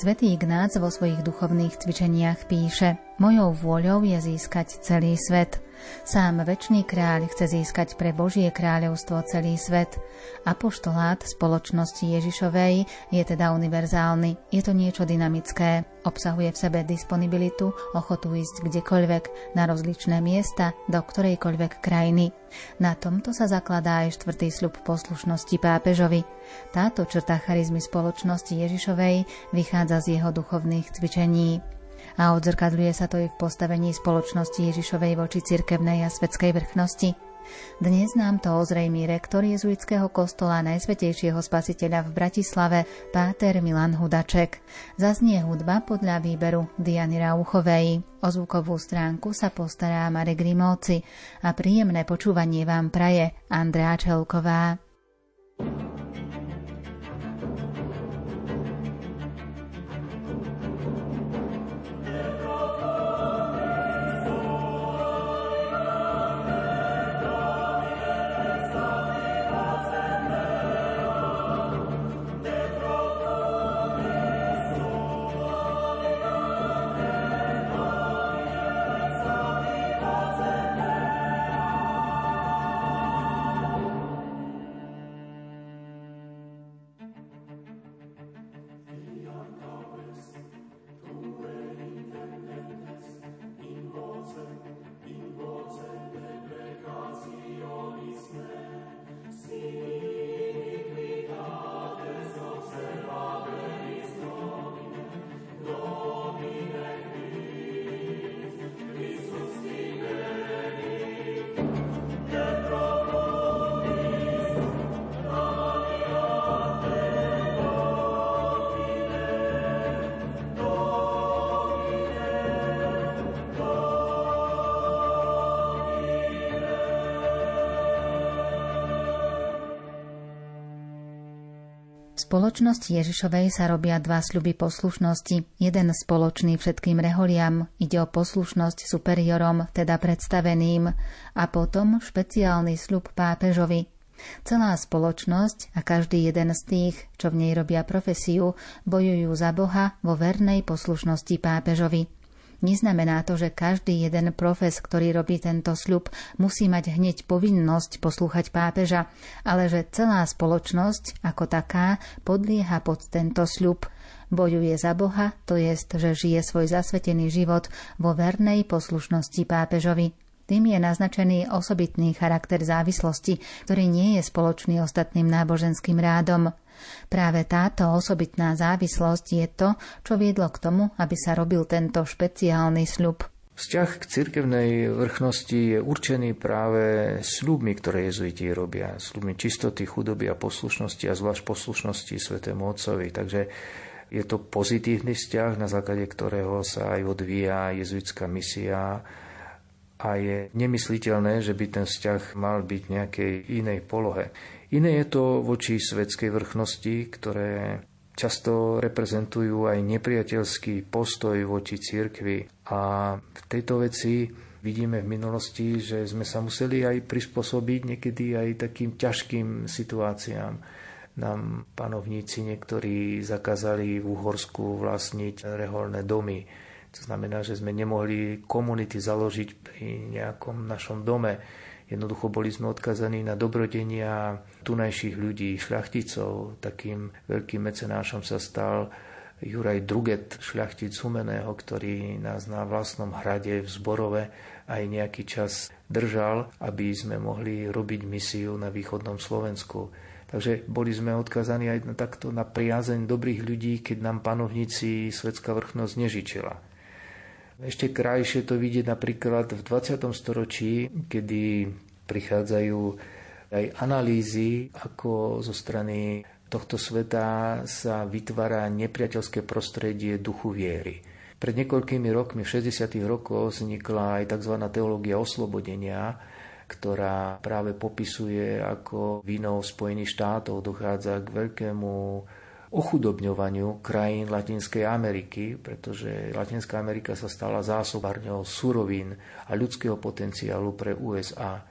Svetý Ignác vo svojich duchovných cvičeniach píše Mojou vôľou je získať celý svet – Sám väčší kráľ chce získať pre Božie kráľovstvo celý svet. Apoštolát spoločnosti Ježišovej je teda univerzálny. Je to niečo dynamické. Obsahuje v sebe disponibilitu, ochotu ísť kdekoľvek, na rozličné miesta, do ktorejkoľvek krajiny. Na tomto sa zakladá aj štvrtý sľub poslušnosti pápežovi. Táto črta charizmy spoločnosti Ježišovej vychádza z jeho duchovných cvičení a odzrkadľuje sa to i v postavení spoločnosti Ježišovej voči cirkevnej a svetskej vrchnosti. Dnes nám to ozrejmí rektor jezuitského kostola Najsvetejšieho spasiteľa v Bratislave, Páter Milan Hudaček. Zaznie hudba podľa výberu Diany Rauchovej. O zvukovú stránku sa postará Marek Grimovci a príjemné počúvanie vám praje Andrea Čelková. Spoločnosti Ježišovej sa robia dva sľuby poslušnosti. Jeden spoločný všetkým reholiam, ide o poslušnosť superiorom, teda predstaveným, a potom špeciálny sľub pápežovi. Celá spoločnosť a každý jeden z tých, čo v nej robia profesiu, bojujú za Boha vo vernej poslušnosti pápežovi. Neznamená to, že každý jeden profes, ktorý robí tento sľub, musí mať hneď povinnosť poslúchať pápeža, ale že celá spoločnosť ako taká podlieha pod tento sľub. Bojuje za Boha, to jest, že žije svoj zasvetený život vo vernej poslušnosti pápežovi. Tým je naznačený osobitný charakter závislosti, ktorý nie je spoločný ostatným náboženským rádom. Práve táto osobitná závislosť je to, čo viedlo k tomu, aby sa robil tento špeciálny sľub. Vzťah k cirkevnej vrchnosti je určený práve sľubmi, ktoré jezuiti robia. Sľubmi čistoty, chudoby a poslušnosti a zvlášť poslušnosti svetému Otcovi. Takže je to pozitívny vzťah, na základe ktorého sa aj odvíja jezuitská misia a je nemysliteľné, že by ten vzťah mal byť v nejakej inej polohe. Iné je to voči svetskej vrchnosti, ktoré často reprezentujú aj nepriateľský postoj voči cirkvi. A v tejto veci vidíme v minulosti, že sme sa museli aj prispôsobiť niekedy aj takým ťažkým situáciám. Nám panovníci niektorí zakázali v Uhorsku vlastniť reholné domy. To znamená, že sme nemohli komunity založiť pri nejakom našom dome Jednoducho boli sme odkazaní na dobrodenia tunajších ľudí, šľachticov. Takým veľkým mecenášom sa stal Juraj Druget, šľachtic Humeného, ktorý nás na vlastnom hrade v Zborove aj nejaký čas držal, aby sme mohli robiť misiu na východnom Slovensku. Takže boli sme odkazaní aj na takto na priazeň dobrých ľudí, keď nám panovníci svetská vrchnosť nežičila. Ešte krajšie to vidieť napríklad v 20. storočí, kedy prichádzajú aj analýzy, ako zo strany tohto sveta sa vytvára nepriateľské prostredie duchu viery. Pred niekoľkými rokmi, v 60. rokoch, vznikla aj tzv. teológia oslobodenia, ktorá práve popisuje, ako vinou Spojených štátov dochádza k veľkému ochudobňovaniu krajín Latinskej Ameriky, pretože Latinská Amerika sa stala zásobárňou surovín a ľudského potenciálu pre USA.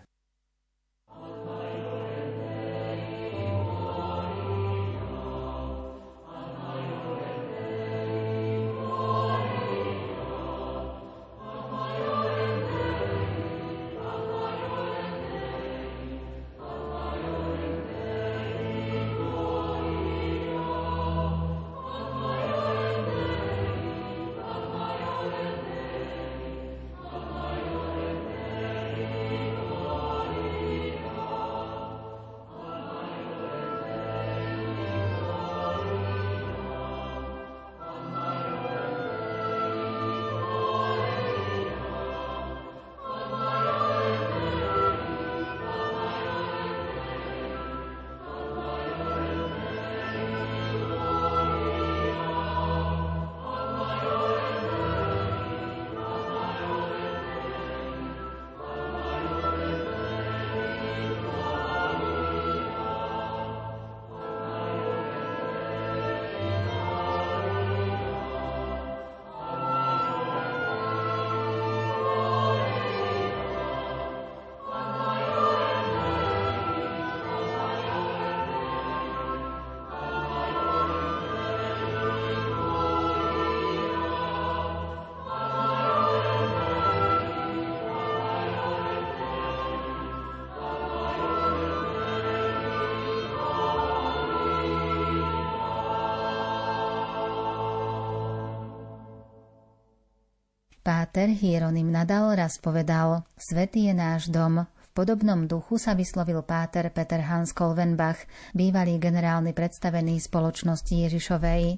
Páter Hieronym Nadal raz povedal, Svetý je náš dom, v podobnom duchu sa vyslovil páter Peter Hans Kolvenbach, bývalý generálny predstavený spoločnosti Ježišovej.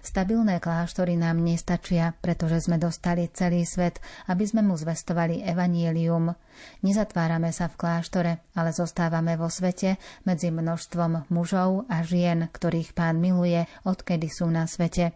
Stabilné kláštory nám nestačia, pretože sme dostali celý svet, aby sme mu zvestovali evanielium. Nezatvárame sa v kláštore, ale zostávame vo svete medzi množstvom mužov a žien, ktorých pán miluje, odkedy sú na svete.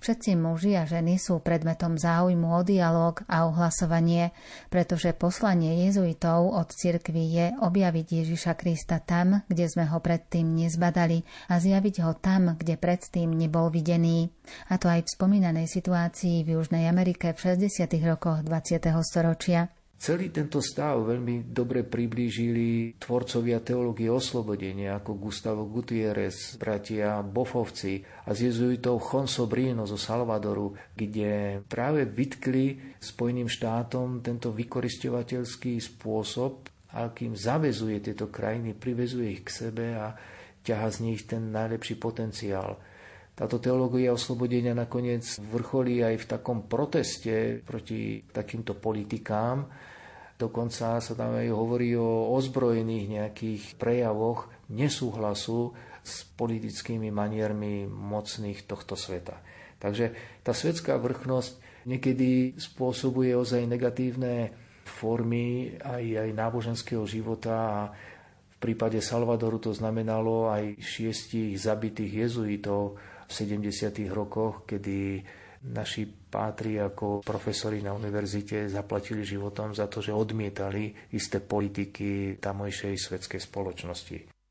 Všetci muži a ženy sú predmetom záujmu o dialog a ohlasovanie, pretože poslanie jezuitov od cirkvi je objaviť Ježiša Krista tam, kde sme ho predtým nezbadali a zjaviť ho tam, kde predtým nebol videný. A to aj v spomínanej situácii v Južnej Amerike v 60. rokoch 20. storočia. Celý tento stav veľmi dobre priblížili tvorcovia teológie oslobodenia ako Gustavo Gutierrez, bratia Bofovci a z jezuitov Chonso Brino zo Salvadoru, kde práve vytkli Spojeným štátom tento vykoristovateľský spôsob, akým zavezuje tieto krajiny, privezuje ich k sebe a ťaha z nich ten najlepší potenciál. Táto teológia oslobodenia nakoniec vrcholí aj v takom proteste proti takýmto politikám, Dokonca sa tam aj hovorí o ozbrojených nejakých prejavoch nesúhlasu s politickými maniermi mocných tohto sveta. Takže tá svetská vrchnosť niekedy spôsobuje ozaj negatívne formy aj, aj náboženského života a v prípade Salvadoru to znamenalo aj šiestich zabitých jezuitov v 70. rokoch, kedy naši pátri ako profesori na univerzite zaplatili životom za to, že odmietali isté politiky tamojšej svetskej spoločnosti.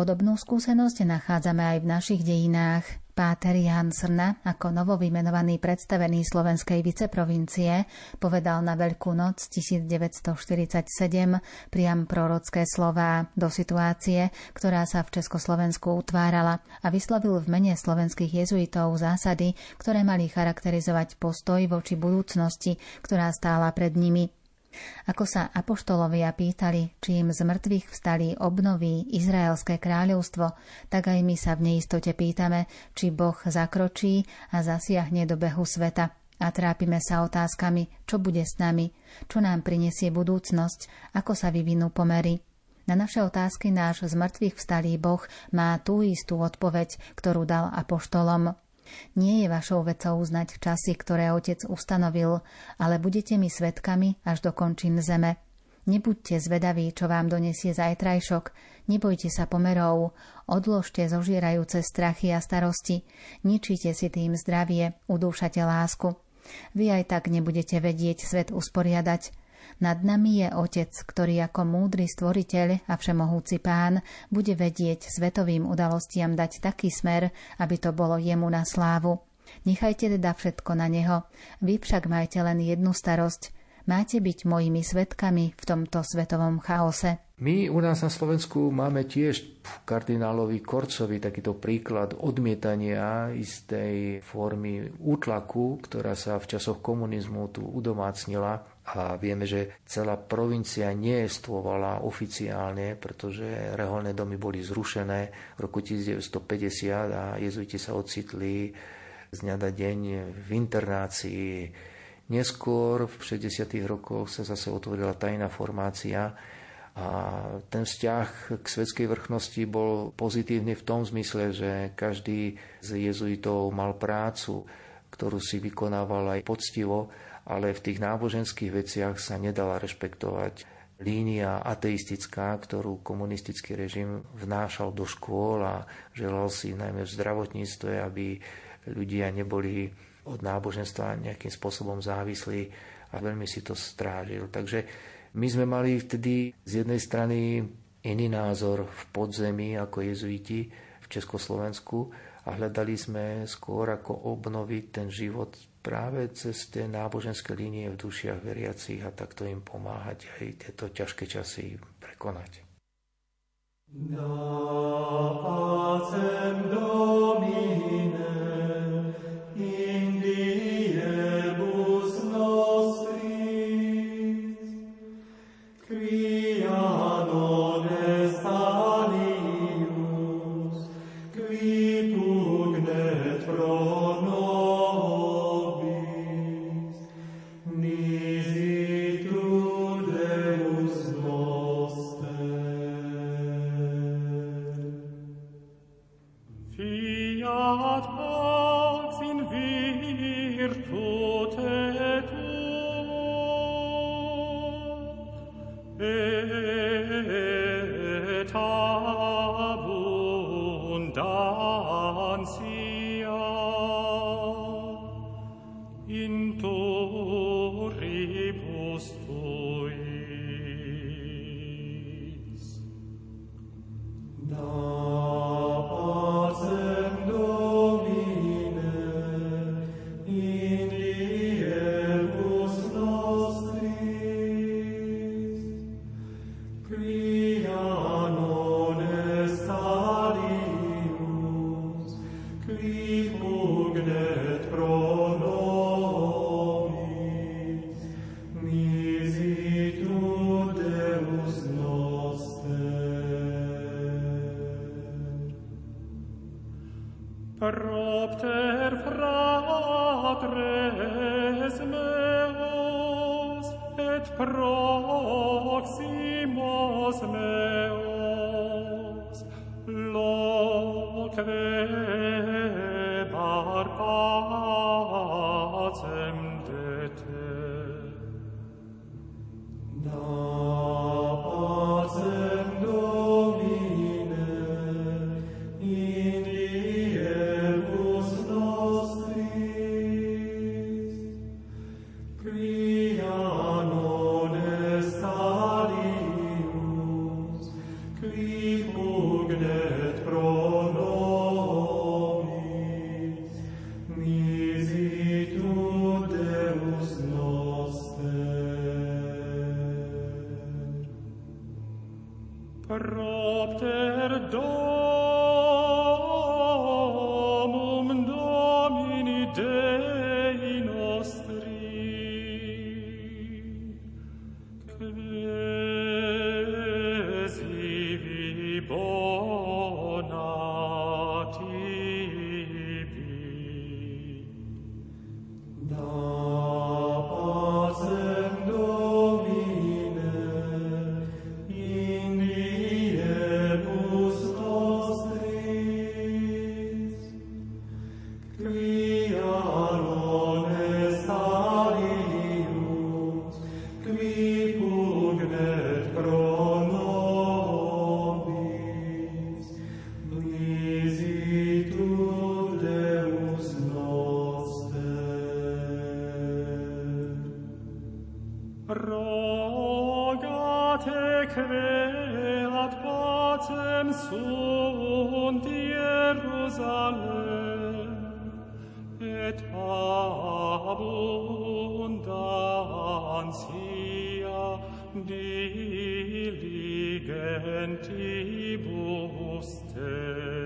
Podobnú skúsenosť nachádzame aj v našich dejinách. Páter Jan Srna, ako novovymenovaný predstavený slovenskej viceprovincie, povedal na Veľkú noc 1947 priam prorocké slová do situácie, ktorá sa v Československu utvárala a vyslovil v mene slovenských jezuitov zásady, ktoré mali charakterizovať postoj voči budúcnosti, ktorá stála pred nimi. Ako sa apoštolovia pýtali, či im z mŕtvych vstali obnoví Izraelské kráľovstvo, tak aj my sa v neistote pýtame, či Boh zakročí a zasiahne do behu sveta. A trápime sa otázkami, čo bude s nami, čo nám prinesie budúcnosť, ako sa vyvinú pomery. Na naše otázky náš z mŕtvych vstalý Boh má tú istú odpoveď, ktorú dal apoštolom. Nie je vašou vecou uznať časy, ktoré otec ustanovil, ale budete mi svetkami až do končín zeme. Nebuďte zvedaví, čo vám donesie zajtrajšok, nebojte sa pomerov, odložte zožierajúce strachy a starosti, ničíte si tým zdravie, udúšate lásku. Vy aj tak nebudete vedieť svet usporiadať, nad nami je Otec, ktorý ako múdry stvoriteľ a všemohúci pán bude vedieť svetovým udalostiam dať taký smer, aby to bolo jemu na slávu. Nechajte teda všetko na neho. Vy však majte len jednu starosť. Máte byť mojimi svetkami v tomto svetovom chaose. My u nás na Slovensku máme tiež kardinálovi Korcovi takýto príklad odmietania istej formy útlaku, ktorá sa v časoch komunizmu tu udomácnila a vieme, že celá provincia neestvovala oficiálne, pretože reholné domy boli zrušené v roku 1950 a jezuiti sa ocitli z dňa na deň v internácii. Neskôr v 60. rokoch sa zase otvorila tajná formácia, a ten vzťah k svetskej vrchnosti bol pozitívny v tom zmysle, že každý z jezuitov mal prácu, ktorú si vykonával aj poctivo, ale v tých náboženských veciach sa nedala rešpektovať línia ateistická, ktorú komunistický režim vnášal do škôl a želal si najmä v zdravotníctve, aby ľudia neboli od náboženstva nejakým spôsobom závislí a veľmi si to strážil. Takže my sme mali vtedy z jednej strany iný názor v podzemí ako jezuiti v Československu a hľadali sme skôr ako obnoviť ten život práve cez tie náboženské línie v dušiach veriacich a takto im pomáhať aj tieto ťažké časy prekonať. Da pacem in toribus tuum. Lord, mentibus te.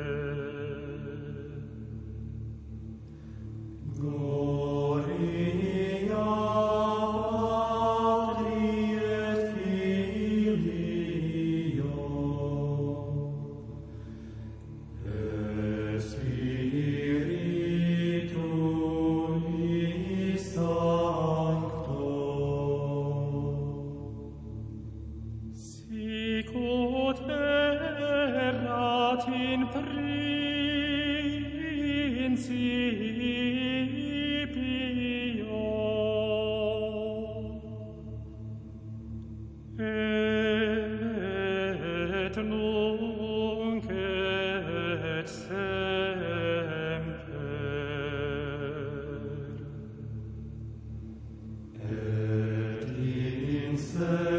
Jesus.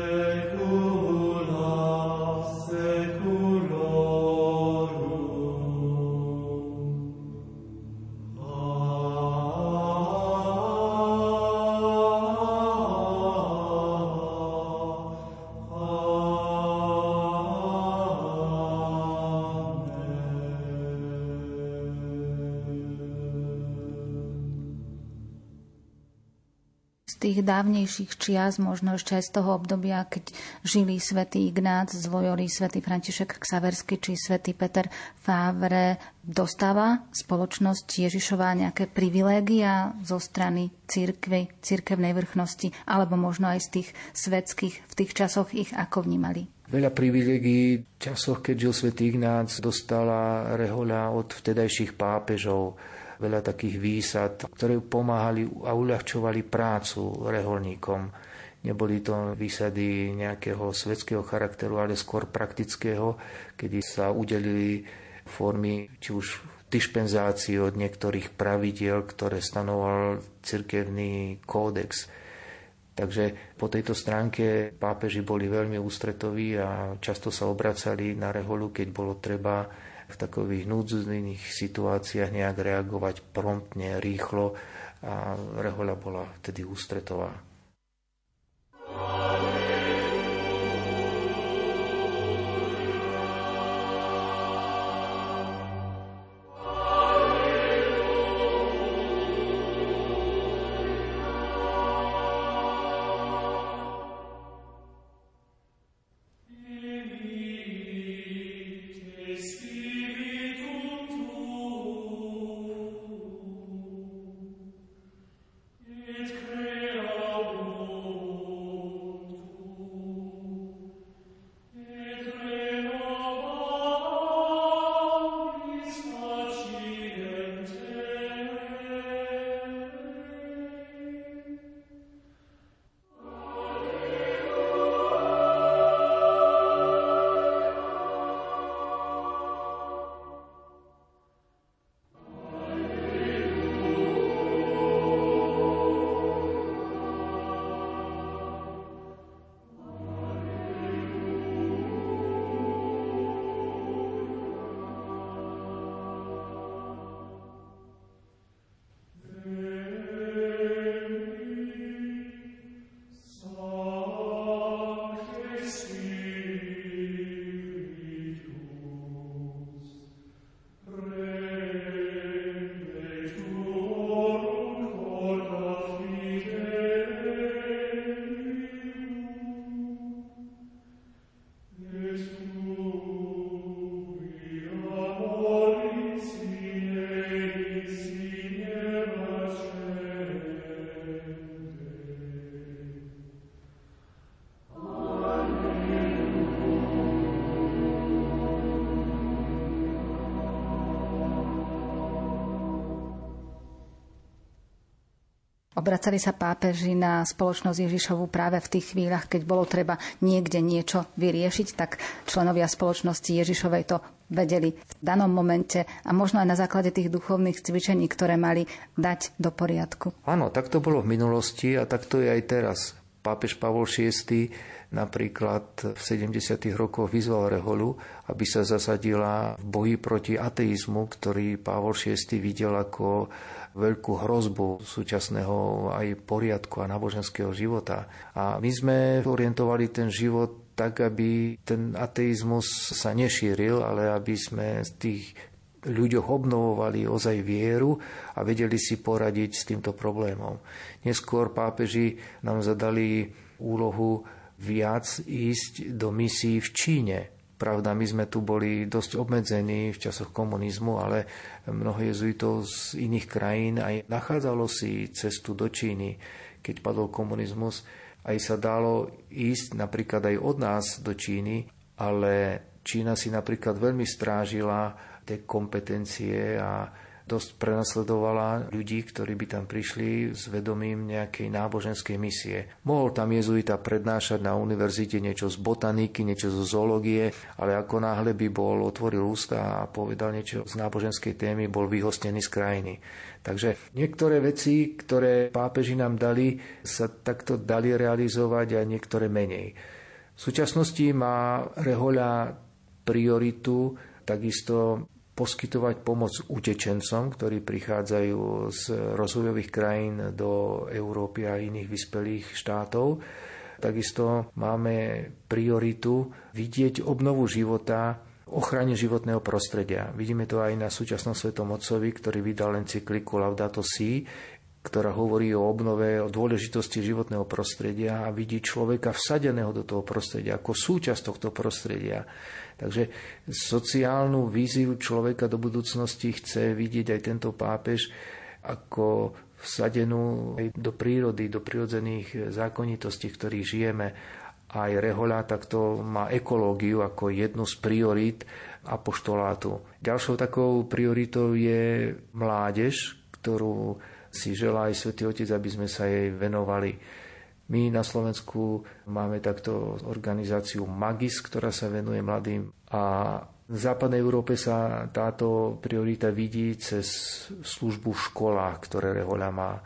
Tých dávnejších čias, možno ešte aj z toho obdobia, keď žili svätý Ignác z Lojory, svätý František Ksaversky či svätý Peter Fávre, dostáva spoločnosť Ježišová nejaké privilégia zo strany církvy, církevnej vrchnosti, alebo možno aj z tých svetských v tých časoch ich ako vnímali? Veľa privilegií v časoch, keď žil svätý Ignác, dostala rehoľa od vtedajších pápežov veľa takých výsad, ktoré pomáhali a uľahčovali prácu reholníkom. Neboli to výsady nejakého svetského charakteru, ale skôr praktického, kedy sa udelili formy či už dispenzácií od niektorých pravidiel, ktoré stanoval cirkevný kódex. Takže po tejto stránke pápeži boli veľmi ústretoví a často sa obracali na reholu, keď bolo treba v takových núdznych situáciách nejak reagovať promptne, rýchlo a rehoľa bola vtedy ústretová. Obracali sa pápeži na spoločnosť Ježišovu práve v tých chvíľach, keď bolo treba niekde niečo vyriešiť, tak členovia spoločnosti Ježišovej to vedeli v danom momente a možno aj na základe tých duchovných cvičení, ktoré mali dať do poriadku. Áno, tak to bolo v minulosti a tak to je aj teraz. Pápež Pavol VI napríklad v 70. rokoch vyzval Reholu, aby sa zasadila v boji proti ateizmu, ktorý Pavol VI videl ako veľkú hrozbu súčasného aj poriadku a náboženského života. A my sme orientovali ten život tak, aby ten ateizmus sa nešíril, ale aby sme z tých ľuďoch obnovovali ozaj vieru a vedeli si poradiť s týmto problémom. Neskôr pápeži nám zadali úlohu viac ísť do misií v Číne. Pravda, my sme tu boli dosť obmedzení v časoch komunizmu, ale mnoho jezuitov z iných krajín aj nachádzalo si cestu do Číny, keď padol komunizmus aj sa dalo ísť napríklad aj od nás do Číny, ale Čína si napríklad veľmi strážila tie kompetencie a dosť prenasledovala ľudí, ktorí by tam prišli s vedomím nejakej náboženskej misie. Mohol tam jezuita prednášať na univerzite niečo z botaniky, niečo zo zoológie, ale ako náhle by bol, otvoril ústa a povedal niečo z náboženskej témy, bol vyhostený z krajiny. Takže niektoré veci, ktoré pápeži nám dali, sa takto dali realizovať a niektoré menej. V súčasnosti má Rehoľa prioritu takisto poskytovať pomoc utečencom, ktorí prichádzajú z rozvojových krajín do Európy a iných vyspelých štátov. Takisto máme prioritu vidieť obnovu života ochrane životného prostredia. Vidíme to aj na súčasnom svetom otcovi, ktorý vydal encykliku Laudato Si, ktorá hovorí o obnove, o dôležitosti životného prostredia a vidí človeka vsadeného do toho prostredia, ako súčasť tohto prostredia. Takže sociálnu víziu človeka do budúcnosti chce vidieť aj tento pápež ako vsadenú aj do prírody, do prírodzených zákonitostí, v ktorých žijeme aj Rehoľa takto má ekológiu ako jednu z priorít apoštolátu. Ďalšou takou prioritou je mládež, ktorú si želá aj Svetý Otec, aby sme sa jej venovali. My na Slovensku máme takto organizáciu Magis, ktorá sa venuje mladým a v západnej Európe sa táto priorita vidí cez službu v školách, ktoré Rehoľa má.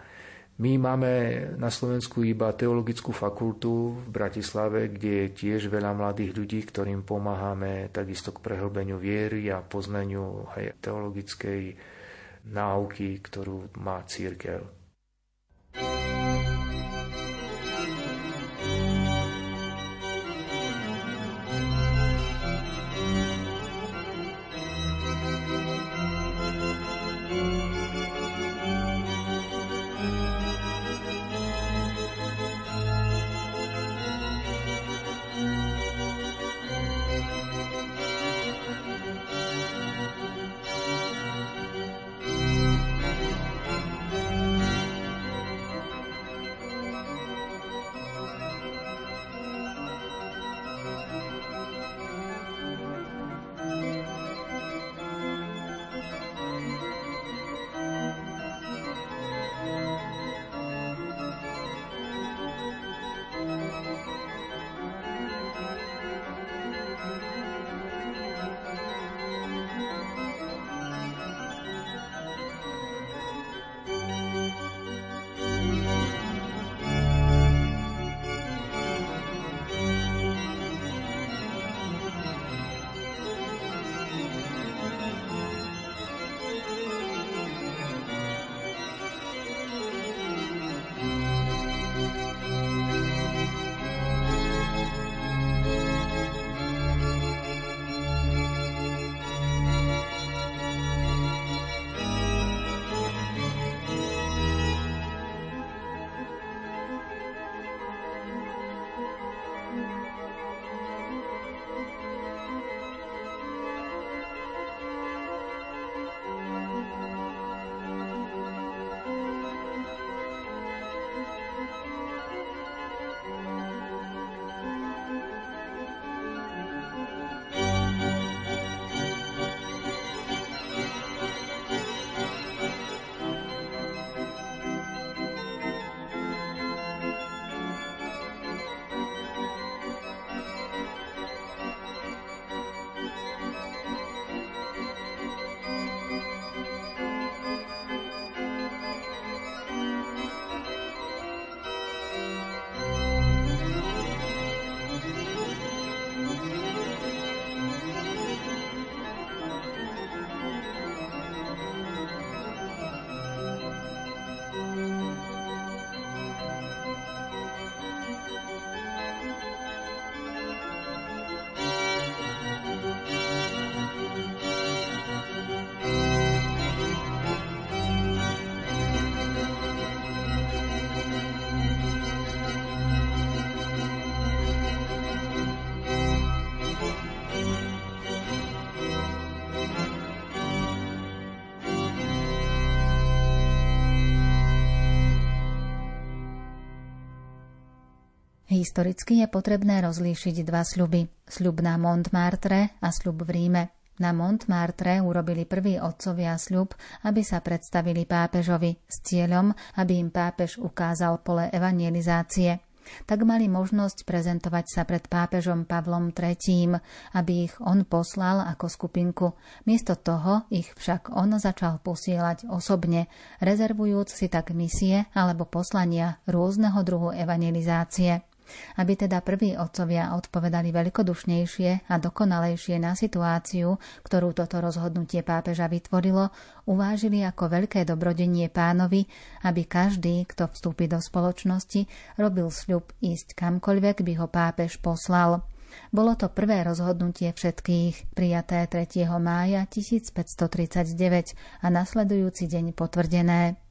My máme na Slovensku iba teologickú fakultu v Bratislave, kde je tiež veľa mladých ľudí, ktorým pomáhame takisto k prehlbeniu viery a poznaniu aj teologickej náuky, ktorú má církev. Historicky je potrebné rozlíšiť dva sľuby. Sľub na Montmartre a sľub v Ríme. Na Montmartre urobili prvý otcovia sľub, aby sa predstavili pápežovi s cieľom, aby im pápež ukázal pole evangelizácie. Tak mali možnosť prezentovať sa pred pápežom Pavlom III, aby ich on poslal ako skupinku. Miesto toho ich však on začal posielať osobne, rezervujúc si tak misie alebo poslania rôzneho druhu evangelizácie. Aby teda prví otcovia odpovedali veľkodušnejšie a dokonalejšie na situáciu, ktorú toto rozhodnutie pápeža vytvorilo, uvážili ako veľké dobrodenie pánovi, aby každý, kto vstúpi do spoločnosti, robil sľub ísť kamkoľvek by ho pápež poslal. Bolo to prvé rozhodnutie všetkých, prijaté 3. mája 1539 a nasledujúci deň potvrdené.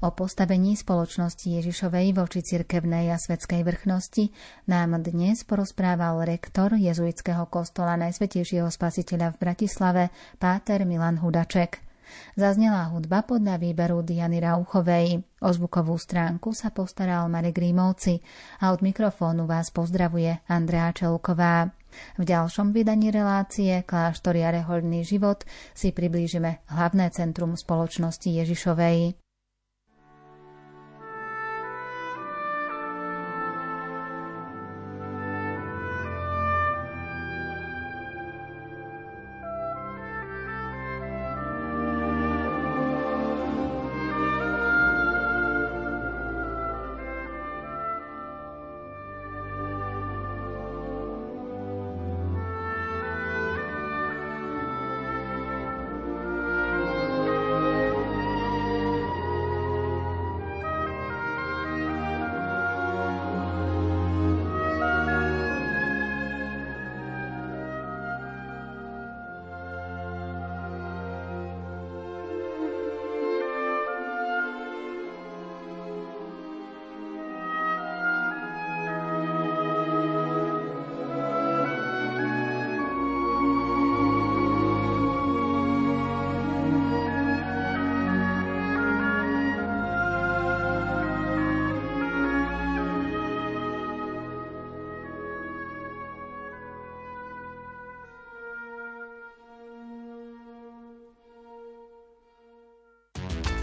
O postavení spoločnosti Ježišovej voči cirkevnej a svetskej vrchnosti nám dnes porozprával rektor jezuitského kostola Najsvetejšieho spasiteľa v Bratislave, páter Milan Hudaček. Zaznela hudba podľa výberu Diany Rauchovej. O zvukovú stránku sa postaral Marek Rímovci a od mikrofónu vás pozdravuje Andrea Čelková. V ďalšom vydaní relácie Kláštor a rehoľný život si priblížime hlavné centrum spoločnosti Ježišovej.